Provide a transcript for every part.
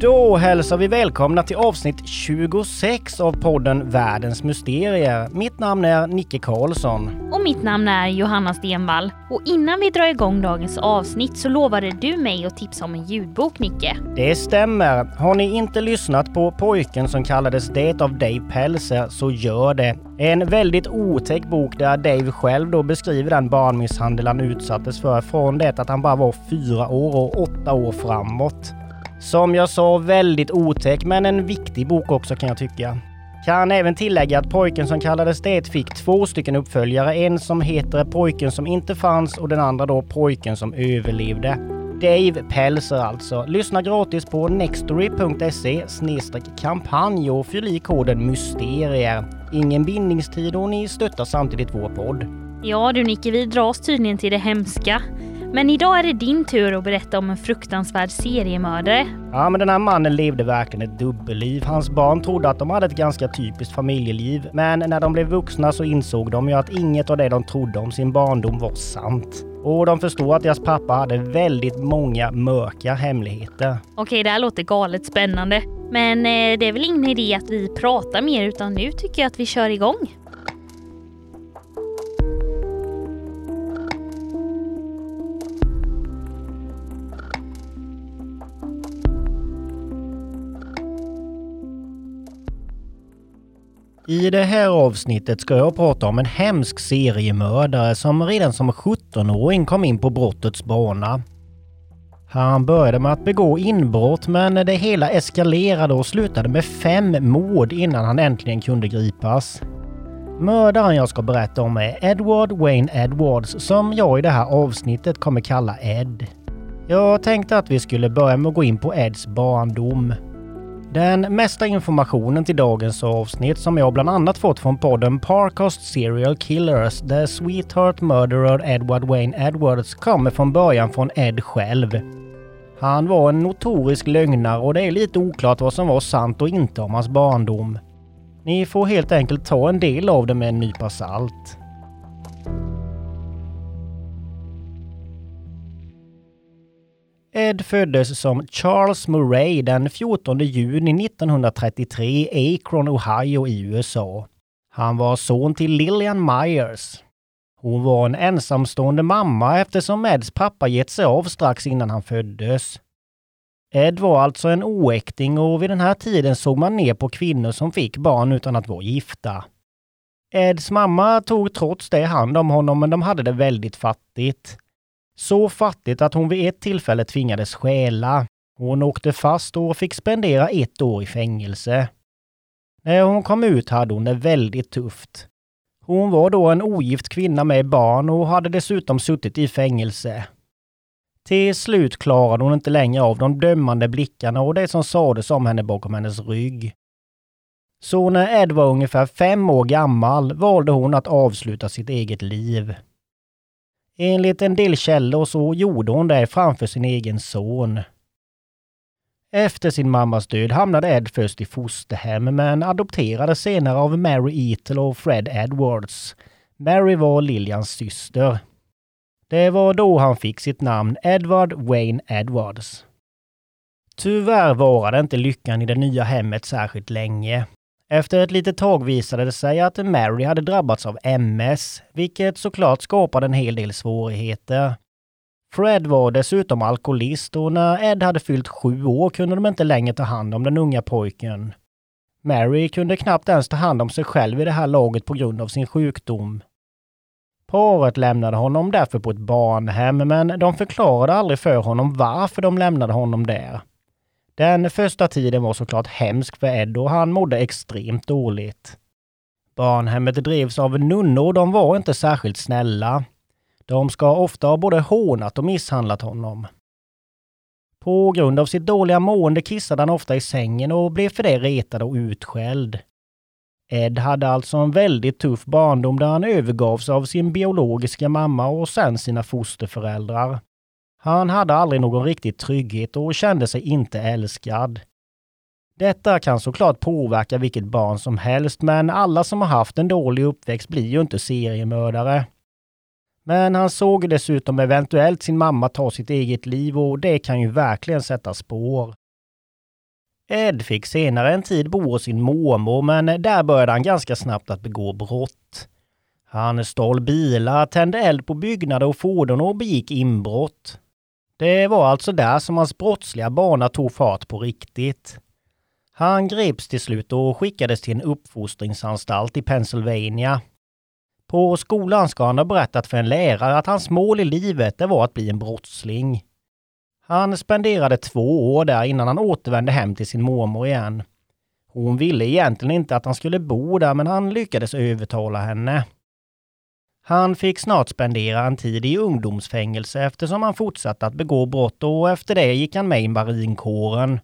Då hälsar vi välkomna till avsnitt 26 av podden Världens Mysterier. Mitt namn är Nicke Karlsson. Och mitt namn är Johanna Stenvall. Och innan vi drar igång dagens avsnitt så lovade du mig att tipsa om en ljudbok, Nicke. Det stämmer. Har ni inte lyssnat på pojken som kallades Det av Dave Pelser så gör det. En väldigt otäck bok där Dave själv då beskriver den barnmisshandel han utsattes för från det att han bara var fyra år och åtta år framåt. Som jag sa, väldigt otäck, men en viktig bok också kan jag tycka. Kan även tillägga att pojken som kallades det fick två stycken uppföljare. En som heter Pojken som inte fanns och den andra då Pojken som överlevde. Dave Pelser alltså. Lyssna gratis på nextory.se kampanj och fyll i koden MYSTERIER. Ingen bindningstid och ni stöttar samtidigt vår podd. Ja du Nicke, vi dras tydligen till det hemska. Men idag är det din tur att berätta om en fruktansvärd seriemördare. Ja, men den här mannen levde verkligen ett dubbelliv. Hans barn trodde att de hade ett ganska typiskt familjeliv. Men när de blev vuxna så insåg de ju att inget av det de trodde om sin barndom var sant. Och de förstod att deras pappa hade väldigt många mörka hemligheter. Okej, det här låter galet spännande. Men eh, det är väl ingen idé att vi pratar mer utan nu tycker jag att vi kör igång. I det här avsnittet ska jag prata om en hemsk seriemördare som redan som 17-åring kom in på brottets bana. Han började med att begå inbrott men det hela eskalerade och slutade med fem mord innan han äntligen kunde gripas. Mördaren jag ska berätta om är Edward Wayne Edwards som jag i det här avsnittet kommer kalla Ed. Jag tänkte att vi skulle börja med att gå in på Eds barndom. Den mesta informationen till dagens avsnitt som jag bland annat fått från podden Parcast Serial Killers The Sweetheart Murderer Edward Wayne Edwards kommer från början från Ed själv. Han var en notorisk lögnare och det är lite oklart vad som var sant och inte om hans barndom. Ni får helt enkelt ta en del av det med en nypa salt. Ed föddes som Charles Murray den 14 juni 1933 i Akron, Ohio i USA. Han var son till Lillian Myers. Hon var en ensamstående mamma eftersom Eds pappa gett sig av strax innan han föddes. Ed var alltså en oäkting och vid den här tiden såg man ner på kvinnor som fick barn utan att vara gifta. Eds mamma tog trots det hand om honom men de hade det väldigt fattigt. Så fattigt att hon vid ett tillfälle tvingades stjäla. Hon åkte fast och fick spendera ett år i fängelse. När hon kom ut hade hon det väldigt tufft. Hon var då en ogift kvinna med barn och hade dessutom suttit i fängelse. Till slut klarade hon inte längre av de dömande blickarna och det som sades om henne bakom hennes rygg. Så när Ed var ungefär fem år gammal valde hon att avsluta sitt eget liv. Enligt en del källor så gjorde hon det framför sin egen son. Efter sin mammas död hamnade Ed först i fosterhem men adopterades senare av Mary Eatle och Fred Edwards. Mary var Lilians syster. Det var då han fick sitt namn Edward Wayne Edwards. Tyvärr varade inte lyckan i det nya hemmet särskilt länge. Efter ett litet tag visade det sig att Mary hade drabbats av MS, vilket såklart skapade en hel del svårigheter. Fred var dessutom alkoholist och när Ed hade fyllt sju år kunde de inte längre ta hand om den unga pojken. Mary kunde knappt ens ta hand om sig själv i det här laget på grund av sin sjukdom. Paret lämnade honom därför på ett barnhem, men de förklarade aldrig för honom varför de lämnade honom där. Den första tiden var såklart hemsk för Ed och han mådde extremt dåligt. Barnhemmet drevs av nunnor och de var inte särskilt snälla. De ska ofta ha både hånat och misshandlat honom. På grund av sitt dåliga mående kissade han ofta i sängen och blev för det retad och utskälld. Ed hade alltså en väldigt tuff barndom där han övergavs av sin biologiska mamma och sen sina fosterföräldrar. Han hade aldrig någon riktig trygghet och kände sig inte älskad. Detta kan såklart påverka vilket barn som helst, men alla som har haft en dålig uppväxt blir ju inte seriemördare. Men han såg dessutom eventuellt sin mamma ta sitt eget liv och det kan ju verkligen sätta spår. Ed fick senare en tid bo hos sin mormor, men där började han ganska snabbt att begå brott. Han stal bilar, tände eld på byggnader och fordon och begick inbrott. Det var alltså där som hans brottsliga bana tog fart på riktigt. Han greps till slut och skickades till en uppfostringsanstalt i Pennsylvania. På skolan ska han ha berättat för en lärare att hans mål i livet det var att bli en brottsling. Han spenderade två år där innan han återvände hem till sin mormor igen. Hon ville egentligen inte att han skulle bo där men han lyckades övertala henne. Han fick snart spendera en tid i ungdomsfängelse eftersom han fortsatte att begå brott och efter det gick han med i marinkåren.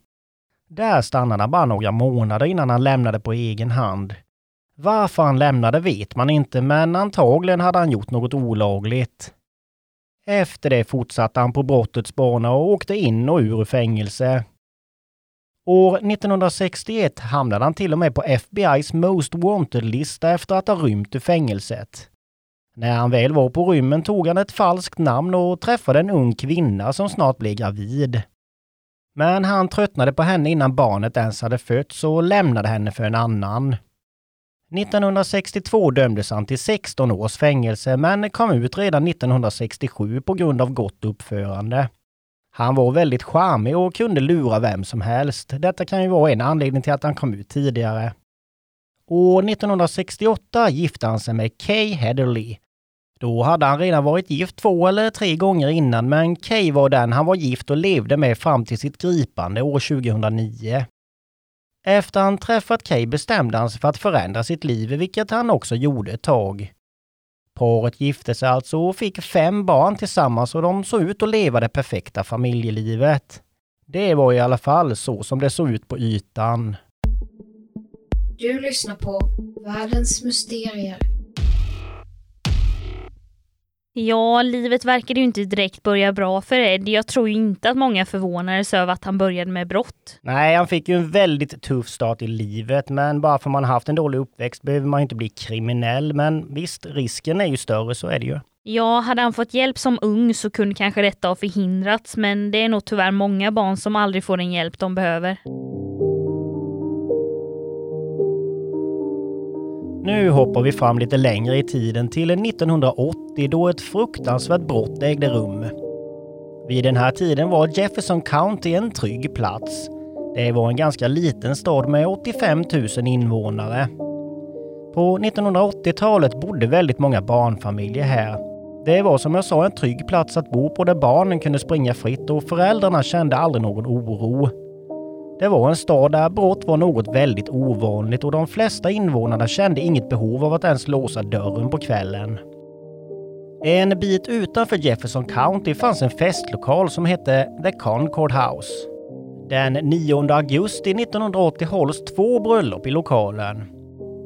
Där stannade han bara några månader innan han lämnade på egen hand. Varför han lämnade vet man inte, men antagligen hade han gjort något olagligt. Efter det fortsatte han på brottets bana och åkte in och ur fängelse. År 1961 hamnade han till och med på FBI's Most Wanted-lista efter att ha rymt ur fängelset. När han väl var på rymmen tog han ett falskt namn och träffade en ung kvinna som snart blev gravid. Men han tröttnade på henne innan barnet ens hade fötts och lämnade henne för en annan. 1962 dömdes han till 16 års fängelse men kom ut redan 1967 på grund av gott uppförande. Han var väldigt charmig och kunde lura vem som helst. Detta kan ju vara en anledning till att han kom ut tidigare. År 1968 gifte han sig med Kay Heatherly. Då hade han redan varit gift två eller tre gånger innan, men Kay var den han var gift och levde med fram till sitt gripande år 2009. Efter han träffat Kay bestämde han sig för att förändra sitt liv, vilket han också gjorde ett tag. Paret gifte sig alltså och fick fem barn tillsammans och de såg ut att leva det perfekta familjelivet. Det var i alla fall så som det såg ut på ytan. Du lyssnar på Världens mysterier. Ja, livet verkade ju inte direkt börja bra för Ed. Jag tror ju inte att många förvånades över att han började med brott. Nej, han fick ju en väldigt tuff start i livet, men bara för man haft en dålig uppväxt behöver man inte bli kriminell. Men visst, risken är ju större, så är det ju. Ja, hade han fått hjälp som ung så kunde kanske detta ha förhindrats, men det är nog tyvärr många barn som aldrig får den hjälp de behöver. Nu hoppar vi fram lite längre i tiden till 1980 då ett fruktansvärt brott ägde rum. Vid den här tiden var Jefferson County en trygg plats. Det var en ganska liten stad med 85 000 invånare. På 1980-talet bodde väldigt många barnfamiljer här. Det var som jag sa en trygg plats att bo på där barnen kunde springa fritt och föräldrarna kände aldrig någon oro. Det var en stad där brott var något väldigt ovanligt och de flesta invånarna kände inget behov av att ens låsa dörren på kvällen. En bit utanför Jefferson County fanns en festlokal som hette The Concord House. Den 9 augusti 1980 hålls två bröllop i lokalen.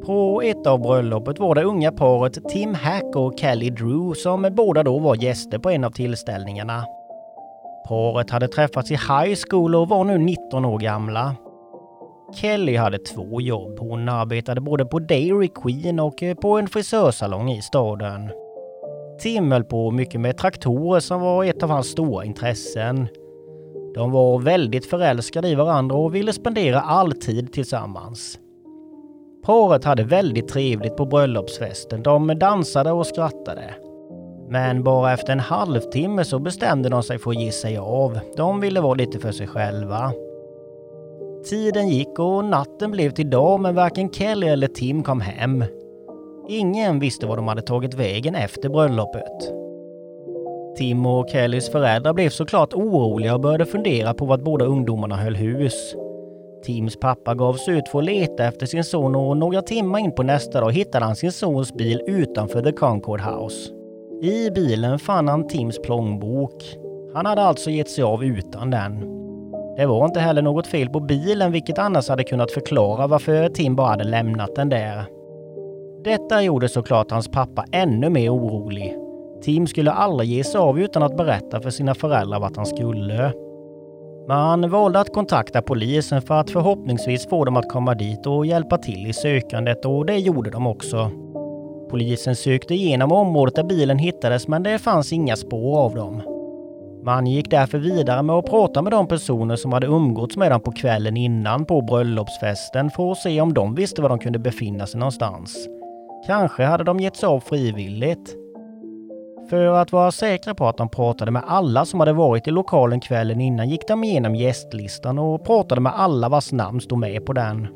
På ett av bröllopet var det unga paret Tim Hack och Kelly Drew som båda då var gäster på en av tillställningarna. Paret hade träffats i high school och var nu 19 år gamla. Kelly hade två jobb. Hon arbetade både på Dairy Queen och eh, på en frisörsalong i staden. Tim höll på mycket med traktorer som var ett av hans stora intressen. De var väldigt förälskade i varandra och ville spendera all tid tillsammans. Paret hade väldigt trevligt på bröllopsfesten. De dansade och skrattade. Men bara efter en halvtimme så bestämde de sig för att ge sig av. De ville vara lite för sig själva. Tiden gick och natten blev till dag men varken Kelly eller Tim kom hem. Ingen visste var de hade tagit vägen efter bröllopet. Tim och Kellys föräldrar blev såklart oroliga och började fundera på vart båda ungdomarna höll hus. Tims pappa gav sig ut för att leta efter sin son och några timmar in på nästa dag hittade han sin sons bil utanför The Concord House. I bilen fann han Tims plånbok. Han hade alltså gett sig av utan den. Det var inte heller något fel på bilen vilket annars hade kunnat förklara varför Tim bara hade lämnat den där. Detta gjorde såklart hans pappa ännu mer orolig. Tim skulle aldrig ge sig av utan att berätta för sina föräldrar vart han skulle. Man valde att kontakta polisen för att förhoppningsvis få dem att komma dit och hjälpa till i sökandet och det gjorde de också. Polisen sökte igenom området där bilen hittades men det fanns inga spår av dem. Man gick därför vidare med att prata med de personer som hade umgåtts med dem på kvällen innan på bröllopsfesten för att se om de visste var de kunde befinna sig någonstans. Kanske hade de gett sig av frivilligt. För att vara säkra på att de pratade med alla som hade varit i lokalen kvällen innan gick de igenom gästlistan och pratade med alla vars namn stod med på den.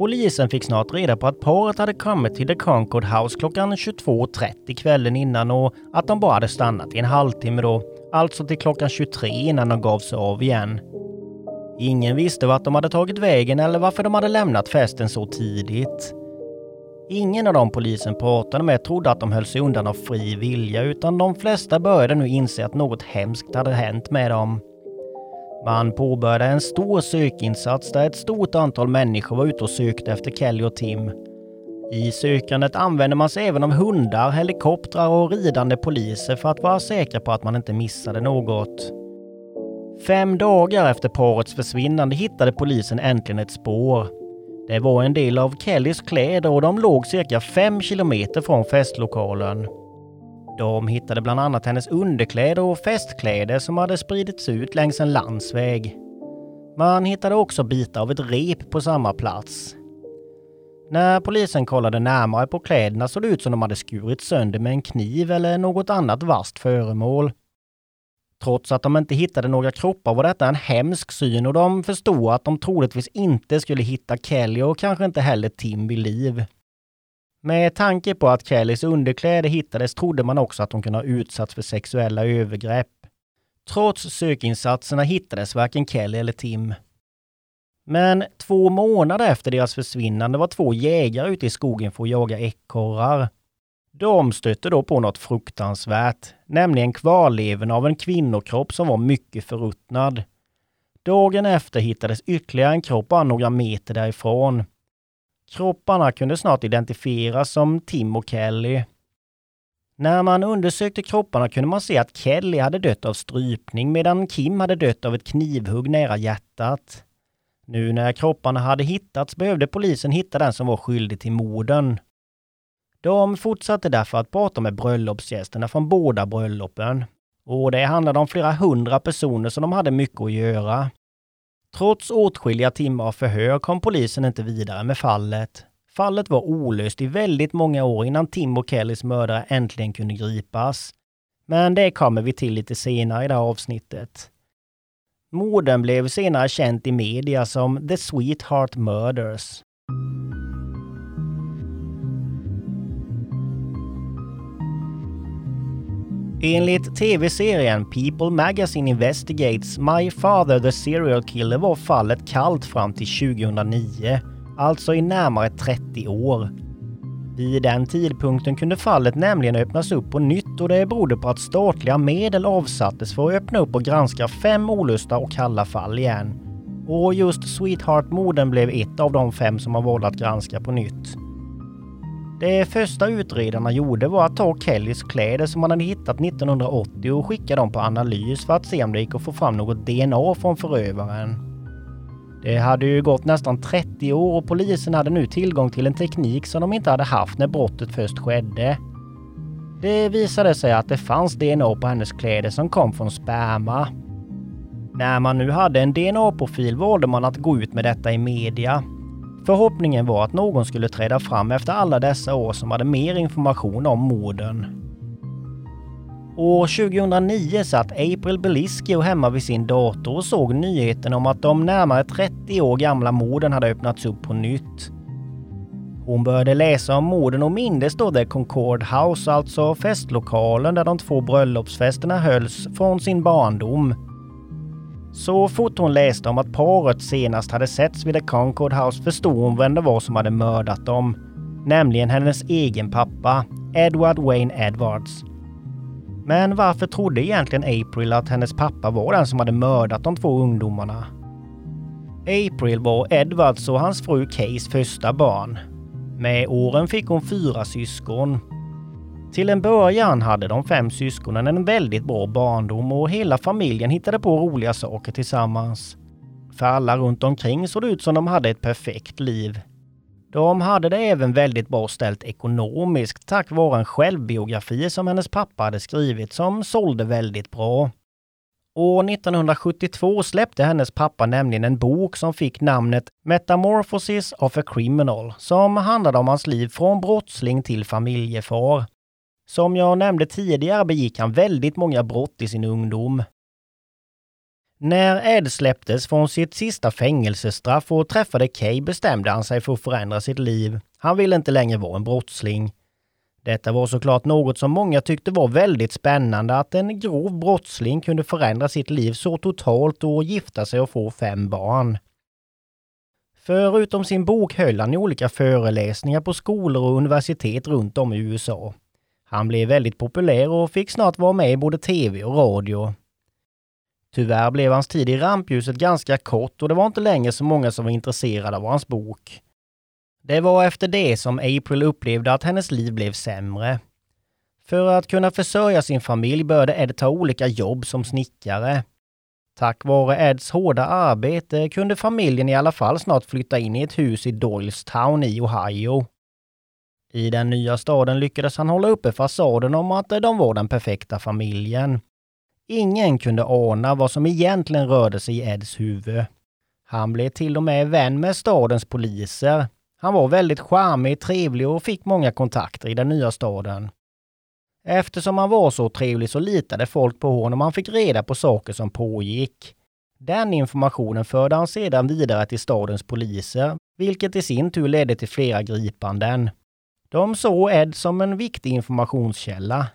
Polisen fick snart reda på att paret hade kommit till The Concord House klockan 22.30 kvällen innan och att de bara hade stannat i en halvtimme då, alltså till klockan 23 innan de gav sig av igen. Ingen visste vart de hade tagit vägen eller varför de hade lämnat festen så tidigt. Ingen av de polisen pratade med trodde att de höll sig undan av fri vilja utan de flesta började nu inse att något hemskt hade hänt med dem. Man påbörjade en stor sökinsats där ett stort antal människor var ute och sökte efter Kelly och Tim. I sökandet använde man sig även av hundar, helikoptrar och ridande poliser för att vara säkra på att man inte missade något. Fem dagar efter parets försvinnande hittade polisen äntligen ett spår. Det var en del av Kellys kläder och de låg cirka fem kilometer från festlokalen. De hittade bland annat hennes underkläder och festkläder som hade spridits ut längs en landsväg. Man hittade också bitar av ett rep på samma plats. När polisen kollade närmare på kläderna såg det ut som de hade skurit sönder med en kniv eller något annat vasst föremål. Trots att de inte hittade några kroppar var detta en hemsk syn och de förstod att de troligtvis inte skulle hitta Kelly och kanske inte heller Tim vid liv. Med tanke på att Kellys underkläder hittades trodde man också att hon kunde ha utsatts för sexuella övergrepp. Trots sökinsatserna hittades varken Kelly eller Tim. Men två månader efter deras försvinnande var två jägare ute i skogen för att jaga ekorrar. De stötte då på något fruktansvärt, nämligen kvarleven av en kvinnokropp som var mycket förruttnad. Dagen efter hittades ytterligare en kropp bara några meter därifrån. Kropparna kunde snart identifieras som Tim och Kelly. När man undersökte kropparna kunde man se att Kelly hade dött av strypning medan Kim hade dött av ett knivhugg nära hjärtat. Nu när kropparna hade hittats behövde polisen hitta den som var skyldig till morden. De fortsatte därför att prata med bröllopsgästerna från båda bröllopen. Och det handlade om flera hundra personer som de hade mycket att göra. Trots åtskilliga timmar av förhör kom polisen inte vidare med fallet. Fallet var olöst i väldigt många år innan Tim och Kellys mördare äntligen kunde gripas. Men det kommer vi till lite senare i det här avsnittet. Morden blev senare känt i media som The Sweetheart Murders. Enligt tv-serien People Magazine Investigates My Father the Serial Killer var fallet kallt fram till 2009, alltså i närmare 30 år. Vid den tidpunkten kunde fallet nämligen öppnas upp på nytt och det berodde på att statliga medel avsattes för att öppna upp och granska fem olusta och kalla fall igen. Och just Sweetheart-morden blev ett av de fem som man valde att granska på nytt. Det första utredarna gjorde var att ta Kellys kläder som man hade hittat 1980 och skicka dem på analys för att se om det gick att få fram något DNA från förövaren. Det hade ju gått nästan 30 år och polisen hade nu tillgång till en teknik som de inte hade haft när brottet först skedde. Det visade sig att det fanns DNA på hennes kläder som kom från sperma. När man nu hade en DNA-profil valde man att gå ut med detta i media Förhoppningen var att någon skulle träda fram efter alla dessa år som hade mer information om morden. År 2009 satt April Beliskio hemma vid sin dator och såg nyheten om att de närmare 30 år gamla morden hade öppnats upp på nytt. Hon började läsa om morden och mindes då The Concord House, alltså festlokalen där de två bröllopsfesterna hölls, från sin barndom så fort hon läste om att paret senast hade setts vid The Concord House förstod hon vem det var som hade mördat dem. Nämligen hennes egen pappa, Edward Wayne Edwards. Men varför trodde egentligen April att hennes pappa var den som hade mördat de två ungdomarna? April var Edwards och hans fru Kays första barn. Med åren fick hon fyra syskon till en början hade de fem syskonen en väldigt bra barndom och hela familjen hittade på roliga saker tillsammans. För alla runt omkring såg det ut som de hade ett perfekt liv. De hade det även väldigt bra ställt ekonomiskt tack vare en självbiografi som hennes pappa hade skrivit som sålde väldigt bra. År 1972 släppte hennes pappa nämligen en bok som fick namnet Metamorphosis of a Criminal som handlade om hans liv från brottsling till familjefar. Som jag nämnde tidigare begick han väldigt många brott i sin ungdom. När Ed släpptes från sitt sista fängelsestraff och träffade Kay bestämde han sig för att förändra sitt liv. Han ville inte längre vara en brottsling. Detta var såklart något som många tyckte var väldigt spännande, att en grov brottsling kunde förändra sitt liv så totalt och gifta sig och få fem barn. Förutom sin bok höll han i olika föreläsningar på skolor och universitet runt om i USA. Han blev väldigt populär och fick snart vara med i både tv och radio. Tyvärr blev hans tid i rampljuset ganska kort och det var inte längre så många som var intresserade av hans bok. Det var efter det som April upplevde att hennes liv blev sämre. För att kunna försörja sin familj började Ed ta olika jobb som snickare. Tack vare Eds hårda arbete kunde familjen i alla fall snart flytta in i ett hus i Doylestown i Ohio. I den nya staden lyckades han hålla uppe fasaden om att eh, de var den perfekta familjen. Ingen kunde ana vad som egentligen rörde sig i Eds huvud. Han blev till och med vän med stadens poliser. Han var väldigt charmig, trevlig och fick många kontakter i den nya staden. Eftersom han var så trevlig så litade folk på honom och han fick reda på saker som pågick. Den informationen förde han sedan vidare till stadens poliser, vilket i sin tur ledde till flera gripanden. De såg Ed som en viktig informationskälla.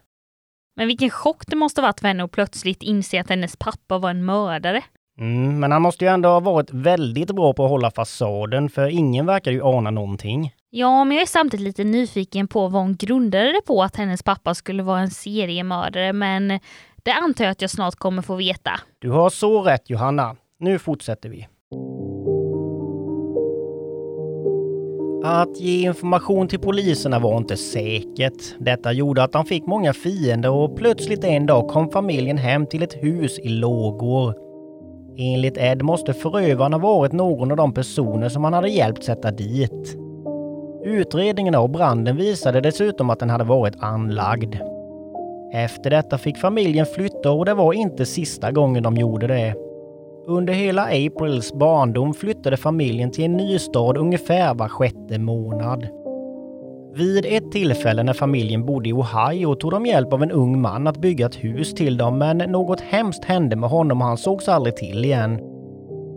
Men vilken chock det måste varit för henne att plötsligt inse att hennes pappa var en mördare. Mm, men han måste ju ändå ha varit väldigt bra på att hålla fasaden, för ingen verkar ju ana någonting. Ja, men jag är samtidigt lite nyfiken på vad hon grundade det på att hennes pappa skulle vara en seriemördare, men det antar jag att jag snart kommer få veta. Du har så rätt Johanna. Nu fortsätter vi. Att ge information till poliserna var inte säkert. Detta gjorde att han fick många fiender och plötsligt en dag kom familjen hem till ett hus i lågor. Enligt Ed måste förövarna varit någon av de personer som han hade hjälpt sätta dit. Utredningen av branden visade dessutom att den hade varit anlagd. Efter detta fick familjen flytta och det var inte sista gången de gjorde det. Under hela Aprils barndom flyttade familjen till en ny stad ungefär var sjätte månad. Vid ett tillfälle när familjen bodde i Ohio tog de hjälp av en ung man att bygga ett hus till dem, men något hemskt hände med honom och han sågs aldrig till igen.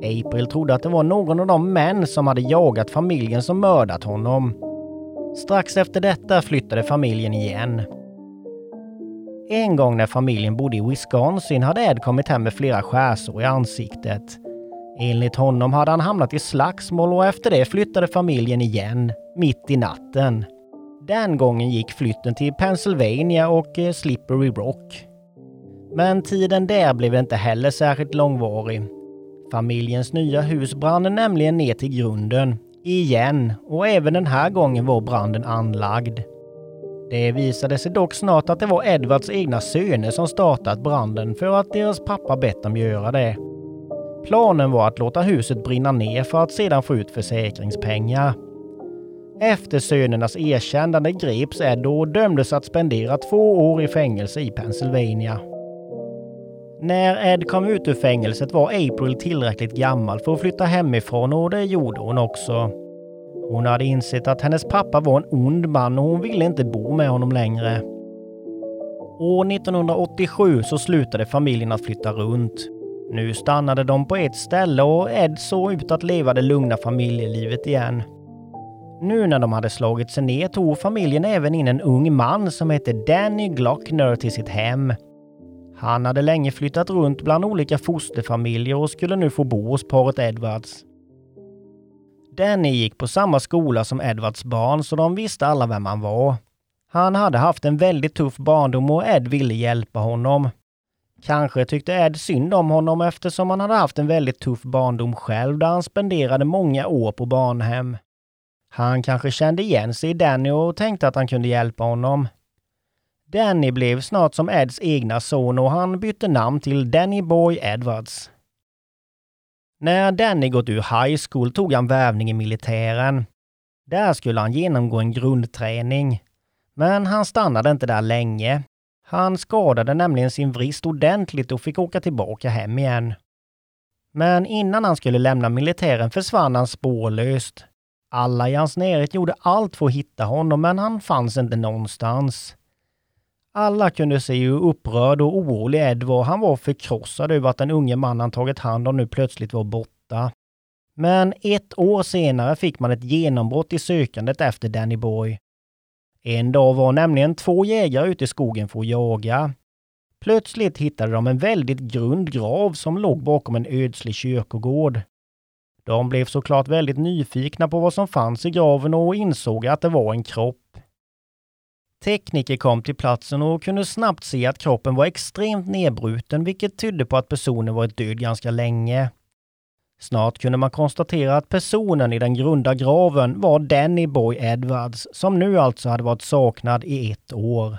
April trodde att det var någon av de män som hade jagat familjen som mördat honom. Strax efter detta flyttade familjen igen. En gång när familjen bodde i Wisconsin hade Ed kommit hem med flera skärsår i ansiktet. Enligt honom hade han hamnat i slagsmål och efter det flyttade familjen igen, mitt i natten. Den gången gick flytten till Pennsylvania och eh, Slippery Rock. Men tiden där blev inte heller särskilt långvarig. Familjens nya hus brann nämligen ner till grunden, igen, och även den här gången var branden anlagd. Det visade sig dock snart att det var Edwards egna söner som startat branden för att deras pappa bett dem göra det. Planen var att låta huset brinna ner för att sedan få ut försäkringspengar. Efter sönernas erkännande greps Ed och dömdes att spendera två år i fängelse i Pennsylvania. När Ed kom ut ur fängelset var April tillräckligt gammal för att flytta hemifrån och det gjorde hon också. Hon hade insett att hennes pappa var en ond man och hon ville inte bo med honom längre. År 1987 så slutade familjen att flytta runt. Nu stannade de på ett ställe och Ed såg ut att leva det lugna familjelivet igen. Nu när de hade slagit sig ner tog familjen även in en ung man som hette Danny Glockner till sitt hem. Han hade länge flyttat runt bland olika fosterfamiljer och skulle nu få bo hos paret Edwards. Danny gick på samma skola som Edwards barn så de visste alla vem han var. Han hade haft en väldigt tuff barndom och Ed ville hjälpa honom. Kanske tyckte Ed synd om honom eftersom han hade haft en väldigt tuff barndom själv där han spenderade många år på barnhem. Han kanske kände igen sig i Danny och tänkte att han kunde hjälpa honom. Danny blev snart som Eds egna son och han bytte namn till Danny Boy Edwards. När Danny gått ur high school tog han värvning i militären. Där skulle han genomgå en grundträning. Men han stannade inte där länge. Han skadade nämligen sin vrist ordentligt och fick åka tillbaka hem igen. Men innan han skulle lämna militären försvann han spårlöst. Alla i hans närhet gjorde allt för att hitta honom, men han fanns inte någonstans. Alla kunde se hur upprörd och orolig Ed var. Han var förkrossad över att den unge man han tagit hand om nu plötsligt var borta. Men ett år senare fick man ett genombrott i sökandet efter Danny Boy. En dag var nämligen två jägare ute i skogen för att jaga. Plötsligt hittade de en väldigt grund grav som låg bakom en ödslig kyrkogård. De blev såklart väldigt nyfikna på vad som fanns i graven och insåg att det var en kropp. Tekniker kom till platsen och kunde snabbt se att kroppen var extremt nedbruten, vilket tydde på att personen varit död ganska länge. Snart kunde man konstatera att personen i den grunda graven var Danny Boy Edwards, som nu alltså hade varit saknad i ett år.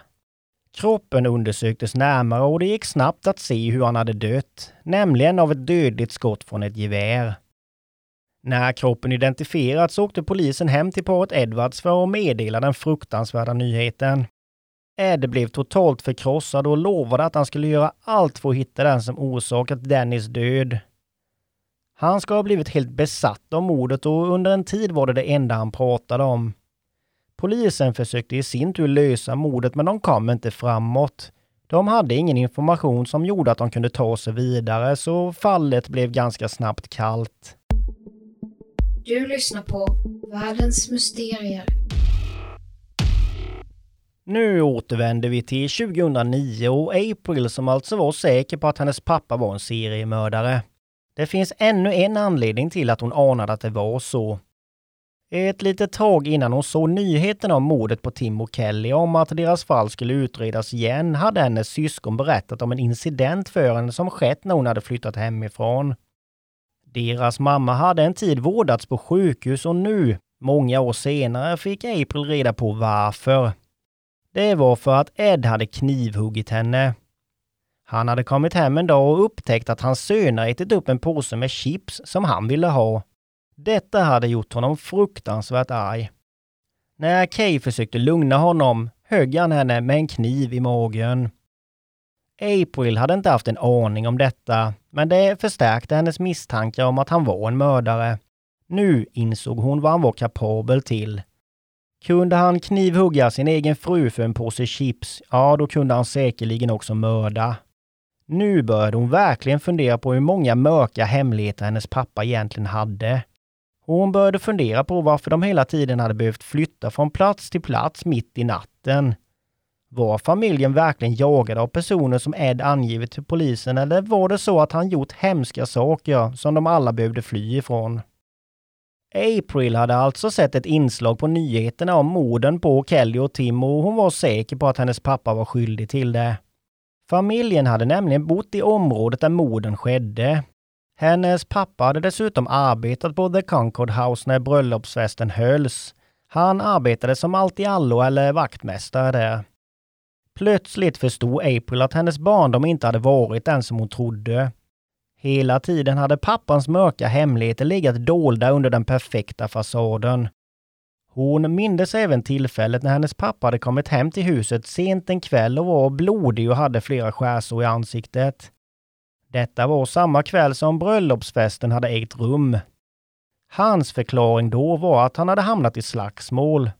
Kroppen undersöktes närmare och det gick snabbt att se hur han hade dött, nämligen av ett dödligt skott från ett gevär. När kroppen identifierats åkte polisen hem till paret Edwards för att meddela den fruktansvärda nyheten. Ed blev totalt förkrossad och lovade att han skulle göra allt för att hitta den som orsakat Dennis död. Han ska ha blivit helt besatt av mordet och under en tid var det det enda han pratade om. Polisen försökte i sin tur lösa mordet men de kom inte framåt. De hade ingen information som gjorde att de kunde ta sig vidare så fallet blev ganska snabbt kallt. Du lyssnar på Världens mysterier. Nu återvänder vi till 2009 och April som alltså var säker på att hennes pappa var en seriemördare. Det finns ännu en anledning till att hon anade att det var så. Ett litet tag innan hon såg nyheten om mordet på Tim och Kelly om att deras fall skulle utredas igen hade hennes syskon berättat om en incident för henne som skett när hon hade flyttat hemifrån. Deras mamma hade en tid vårdats på sjukhus och nu, många år senare, fick April reda på varför. Det var för att Ed hade knivhuggit henne. Han hade kommit hem en dag och upptäckt att hans söner ätit upp en påse med chips som han ville ha. Detta hade gjort honom fruktansvärt arg. När Kay försökte lugna honom högg han henne med en kniv i magen. April hade inte haft en aning om detta, men det förstärkte hennes misstankar om att han var en mördare. Nu insåg hon vad han var kapabel till. Kunde han knivhugga sin egen fru för en påse chips, ja då kunde han säkerligen också mörda. Nu började hon verkligen fundera på hur många mörka hemligheter hennes pappa egentligen hade. Och hon började fundera på varför de hela tiden hade behövt flytta från plats till plats mitt i natten. Var familjen verkligen jagad av personer som Ed angivit till polisen eller var det så att han gjort hemska saker som de alla behövde fly ifrån? April hade alltså sett ett inslag på nyheterna om morden på Kelly och Tim och hon var säker på att hennes pappa var skyldig till det. Familjen hade nämligen bott i området där morden skedde. Hennes pappa hade dessutom arbetat på The Concord House när bröllopsfesten hölls. Han arbetade som allt-i-allo eller vaktmästare där. Plötsligt förstod April att hennes barndom inte hade varit den som hon trodde. Hela tiden hade pappans mörka hemligheter legat dolda under den perfekta fasaden. Hon mindes även tillfället när hennes pappa hade kommit hem till huset sent en kväll och var blodig och hade flera skärsår i ansiktet. Detta var samma kväll som bröllopsfesten hade ägt rum. Hans förklaring då var att han hade hamnat i slagsmål.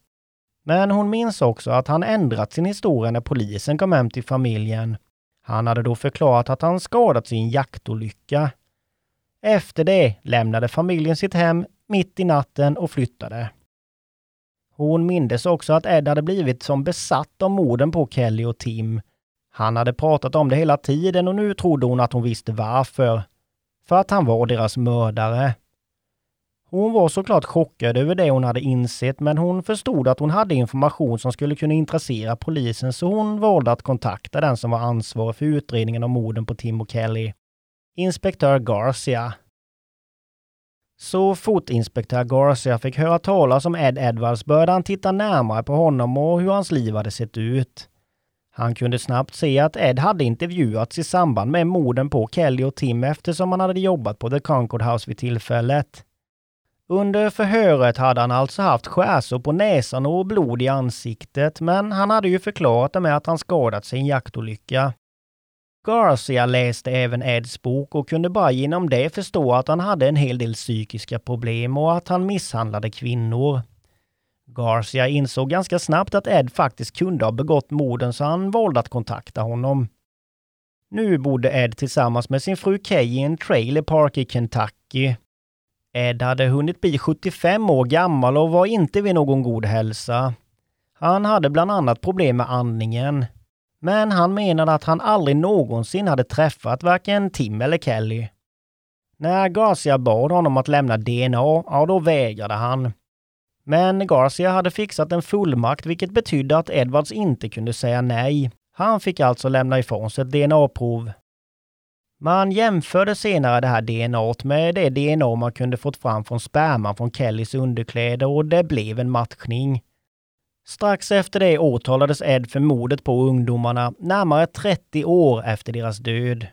Men hon minns också att han ändrat sin historia när polisen kom hem till familjen. Han hade då förklarat att han skadats i en jaktolycka. Efter det lämnade familjen sitt hem mitt i natten och flyttade. Hon mindes också att Ed hade blivit som besatt av morden på Kelly och Tim. Han hade pratat om det hela tiden och nu trodde hon att hon visste varför. För att han var deras mördare. Hon var såklart chockad över det hon hade insett, men hon förstod att hon hade information som skulle kunna intressera polisen, så hon valde att kontakta den som var ansvarig för utredningen om morden på Tim och Kelly. Inspektör Garcia. Så fort inspektör Garcia fick höra talas om Ed Edwards började han titta närmare på honom och hur hans liv hade sett ut. Han kunde snabbt se att Ed hade intervjuats i samband med morden på Kelly och Tim eftersom han hade jobbat på The Concord House vid tillfället. Under förhöret hade han alltså haft skärsår på näsan och blod i ansiktet, men han hade ju förklarat det med att han skadat sig i en jaktolycka. Garcia läste även Eds bok och kunde bara genom det förstå att han hade en hel del psykiska problem och att han misshandlade kvinnor. Garcia insåg ganska snabbt att Ed faktiskt kunde ha begått morden så han valde att kontakta honom. Nu bodde Ed tillsammans med sin fru Kay i en trailer park i Kentucky. Ed hade hunnit bli 75 år gammal och var inte vid någon god hälsa. Han hade bland annat problem med andningen. Men han menade att han aldrig någonsin hade träffat varken Tim eller Kelly. När Garcia bad honom att lämna DNA, ja då vägrade han. Men Garcia hade fixat en fullmakt vilket betydde att Edwards inte kunde säga nej. Han fick alltså lämna ifrån sig ett DNA-prov. Man jämförde senare det här DNA med det DNA man kunde fått fram från sperman från Kellys underkläder och det blev en matchning. Strax efter det åtalades Ed för mordet på ungdomarna, närmare 30 år efter deras död.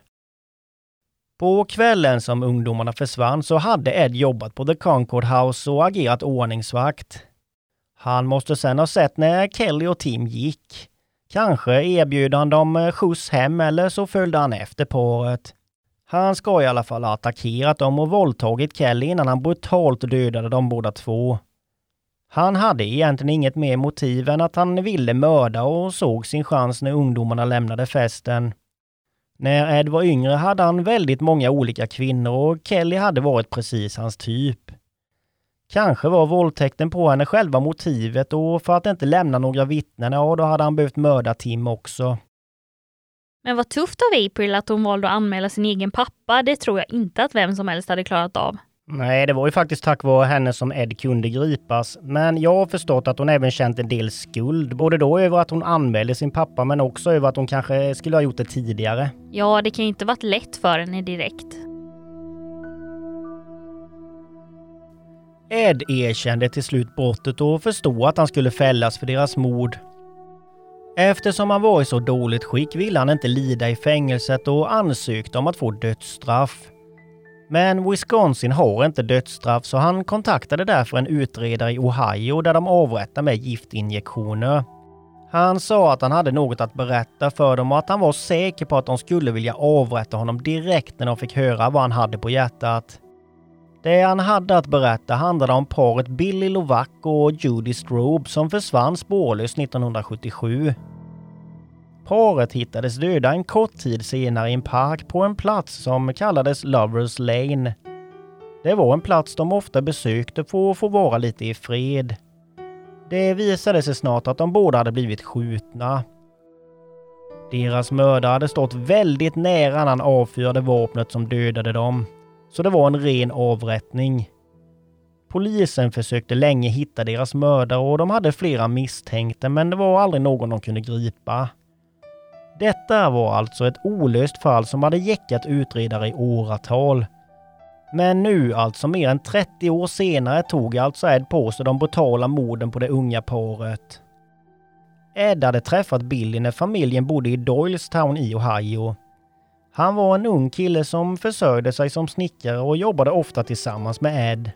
På kvällen som ungdomarna försvann så hade Ed jobbat på The Concord House och agerat ordningsvakt. Han måste sen ha sett när Kelly och Tim gick. Kanske erbjöd han dem skjuts hem eller så följde han efter paret. Han ska i alla fall ha attackerat dem och våldtagit Kelly innan han brutalt dödade de båda två. Han hade egentligen inget mer motiv än att han ville mörda och såg sin chans när ungdomarna lämnade festen. När Ed var yngre hade han väldigt många olika kvinnor och Kelly hade varit precis hans typ. Kanske var våldtäkten på henne själva motivet och för att inte lämna några vittnen, ja då hade han behövt mörda Tim också. Men vad tufft av April att hon valde att anmäla sin egen pappa. Det tror jag inte att vem som helst hade klarat av. Nej, det var ju faktiskt tack vare henne som Ed kunde gripas. Men jag har förstått att hon även känt en del skuld. Både då över att hon anmälde sin pappa men också över att hon kanske skulle ha gjort det tidigare. Ja, det kan ju inte varit lätt för henne direkt. Ed erkände till slut brottet och förstod att han skulle fällas för deras mord. Eftersom han var i så dåligt skick ville han inte lida i fängelset och ansökte om att få dödsstraff. Men Wisconsin har inte dödsstraff så han kontaktade därför en utredare i Ohio där de avrättar med giftinjektioner. Han sa att han hade något att berätta för dem och att han var säker på att de skulle vilja avrätta honom direkt när de fick höra vad han hade på hjärtat. Det han hade att berätta handlade om paret Billy Lovac och Judy Strobe som försvann spårlöst 1977. Paret hittades döda en kort tid senare i en park på en plats som kallades Lovers Lane. Det var en plats de ofta besökte för att få vara lite i fred. Det visade sig snart att de båda hade blivit skjutna. Deras mördare hade stått väldigt nära när han avfyrade vapnet som dödade dem. Så det var en ren avrättning. Polisen försökte länge hitta deras mördare och de hade flera misstänkta men det var aldrig någon de kunde gripa. Detta var alltså ett olöst fall som hade jäckat utredare i åratal. Men nu, alltså mer än 30 år senare, tog alltså Ed på sig de brutala morden på det unga paret. Ed hade träffat Billy när familjen bodde i Doylestown i Ohio. Han var en ung kille som försörjde sig som snickare och jobbade ofta tillsammans med Ed.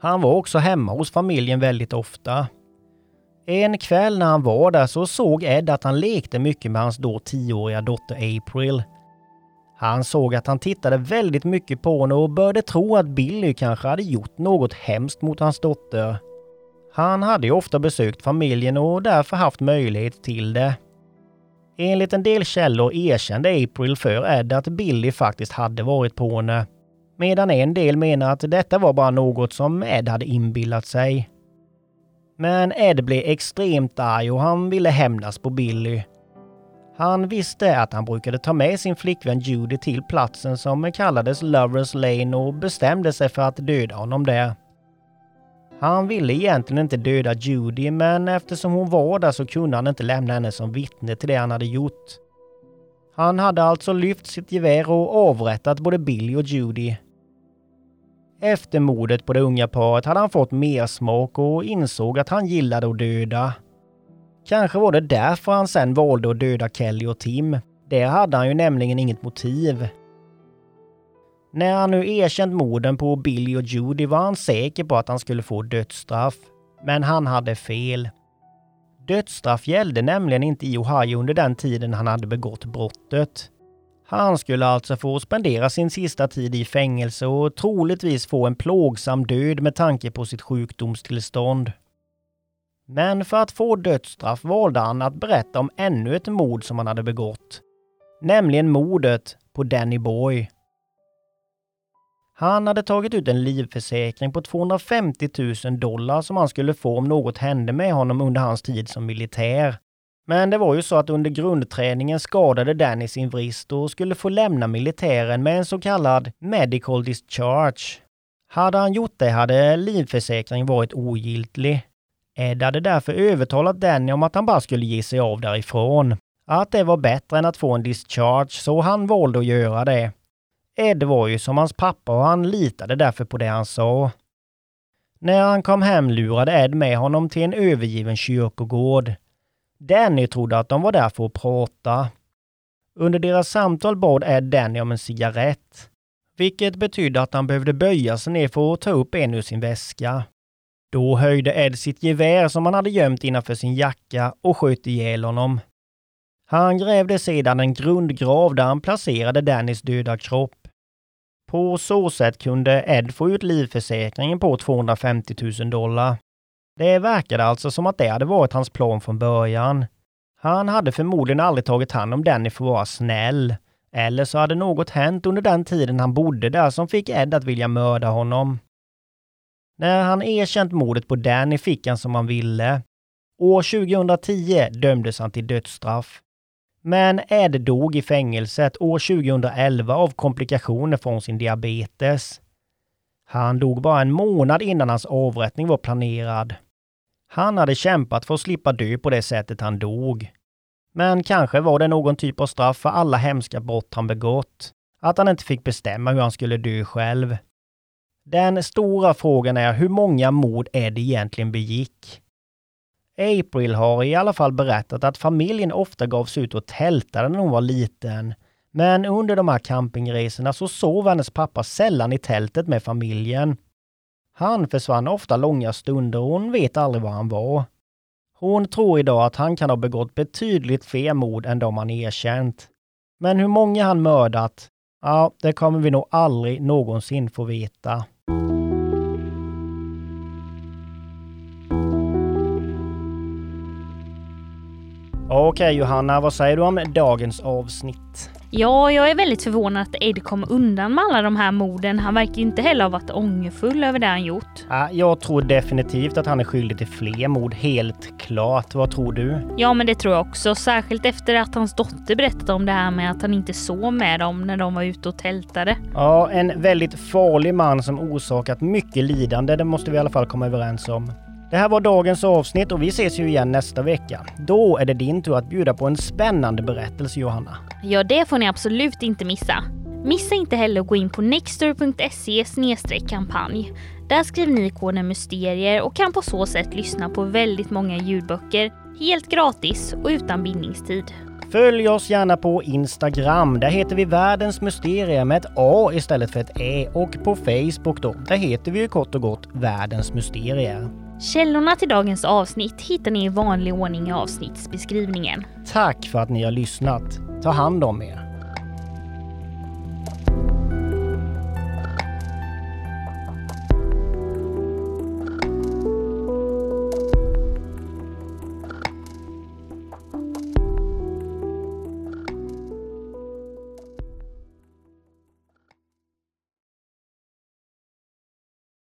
Han var också hemma hos familjen väldigt ofta. En kväll när han var där så såg Ed att han lekte mycket med hans då tioåriga dotter April. Han såg att han tittade väldigt mycket på henne och började tro att Billy kanske hade gjort något hemskt mot hans dotter. Han hade ju ofta besökt familjen och därför haft möjlighet till det. Enligt en del källor erkände April för Ed att Billy faktiskt hade varit på henne. Medan en del menar att detta var bara något som Ed hade inbillat sig. Men Ed blev extremt arg och han ville hämnas på Billy. Han visste att han brukade ta med sin flickvän Judy till platsen som kallades Lovers Lane och bestämde sig för att döda honom där. Han ville egentligen inte döda Judy men eftersom hon var där så kunde han inte lämna henne som vittne till det han hade gjort. Han hade alltså lyft sitt gevär och avrättat både Billy och Judy. Efter mordet på det unga paret hade han fått mer smak och insåg att han gillade att döda. Kanske var det därför han sen valde att döda Kelly och Tim. Där hade han ju nämligen inget motiv. När han nu erkänt morden på Billy och Judy var han säker på att han skulle få dödsstraff. Men han hade fel. Dödsstraff gällde nämligen inte i Ohio under den tiden han hade begått brottet. Han skulle alltså få spendera sin sista tid i fängelse och troligtvis få en plågsam död med tanke på sitt sjukdomstillstånd. Men för att få dödsstraff valde han att berätta om ännu ett mord som han hade begått. Nämligen mordet på Danny Boy. Han hade tagit ut en livförsäkring på 250 000 dollar som han skulle få om något hände med honom under hans tid som militär. Men det var ju så att under grundträningen skadade Danny sin vrist och skulle få lämna militären med en så kallad medical discharge. Hade han gjort det hade livförsäkringen varit ogiltig. Ed hade därför övertalat Danny om att han bara skulle ge sig av därifrån. Att det var bättre än att få en discharge, så han valde att göra det. Eh, Ed var ju som hans pappa och han litade därför på det han sa. När han kom hem lurade Ed med honom till en övergiven kyrkogård. Danny trodde att de var där för att prata. Under deras samtal bad Ed Danny om en cigarett, vilket betydde att han behövde böja sig ner för att ta upp en ur sin väska. Då höjde Ed sitt gevär som han hade gömt innanför sin jacka och sköt ihjäl honom. Han grävde sedan en grundgrav där han placerade Dannys döda kropp. På så sätt kunde Ed få ut livförsäkringen på 250 000 dollar. Det verkade alltså som att det hade varit hans plan från början. Han hade förmodligen aldrig tagit hand om Danny för att vara snäll. Eller så hade något hänt under den tiden han bodde där som fick Ed att vilja mörda honom. När han erkänt mordet på Danny fick han som han ville. År 2010 dömdes han till dödsstraff. Men Ed dog i fängelset år 2011 av komplikationer från sin diabetes. Han dog bara en månad innan hans avrättning var planerad. Han hade kämpat för att slippa dö på det sättet han dog. Men kanske var det någon typ av straff för alla hemska brott han begått. Att han inte fick bestämma hur han skulle dö själv. Den stora frågan är hur många mord Ed egentligen begick. April har i alla fall berättat att familjen ofta gavs ut och tältade när hon var liten. Men under de här campingresorna så sov hennes pappa sällan i tältet med familjen. Han försvann ofta långa stunder och hon vet aldrig var han var. Hon tror idag att han kan ha begått betydligt fler mord än de han erkänt. Men hur många han mördat? Ja, det kommer vi nog aldrig någonsin få veta. Okej Johanna, vad säger du om dagens avsnitt? Ja, jag är väldigt förvånad att Ed kom undan med alla de här morden. Han verkar inte heller ha varit ångerfull över det han gjort. Ja, jag tror definitivt att han är skyldig till fler mord, helt klart. Vad tror du? Ja, men det tror jag också. Särskilt efter att hans dotter berättade om det här med att han inte sov med dem när de var ute och tältade. Ja, en väldigt farlig man som orsakat mycket lidande, det måste vi i alla fall komma överens om. Det här var dagens avsnitt och vi ses ju igen nästa vecka. Då är det din tur att bjuda på en spännande berättelse Johanna. Ja, det får ni absolut inte missa. Missa inte heller att gå in på nexter.se kampanj. Där skriver ni koden mysterier och kan på så sätt lyssna på väldigt många ljudböcker helt gratis och utan bindningstid. Följ oss gärna på Instagram. Där heter vi Världens Mysterier med ett A istället för ett Ä. Och på Facebook då, där heter vi ju kort och gott Världens Mysterier. Källorna till dagens avsnitt hittar ni i vanlig ordning i avsnittsbeskrivningen. Tack för att ni har lyssnat. Ta hand om er.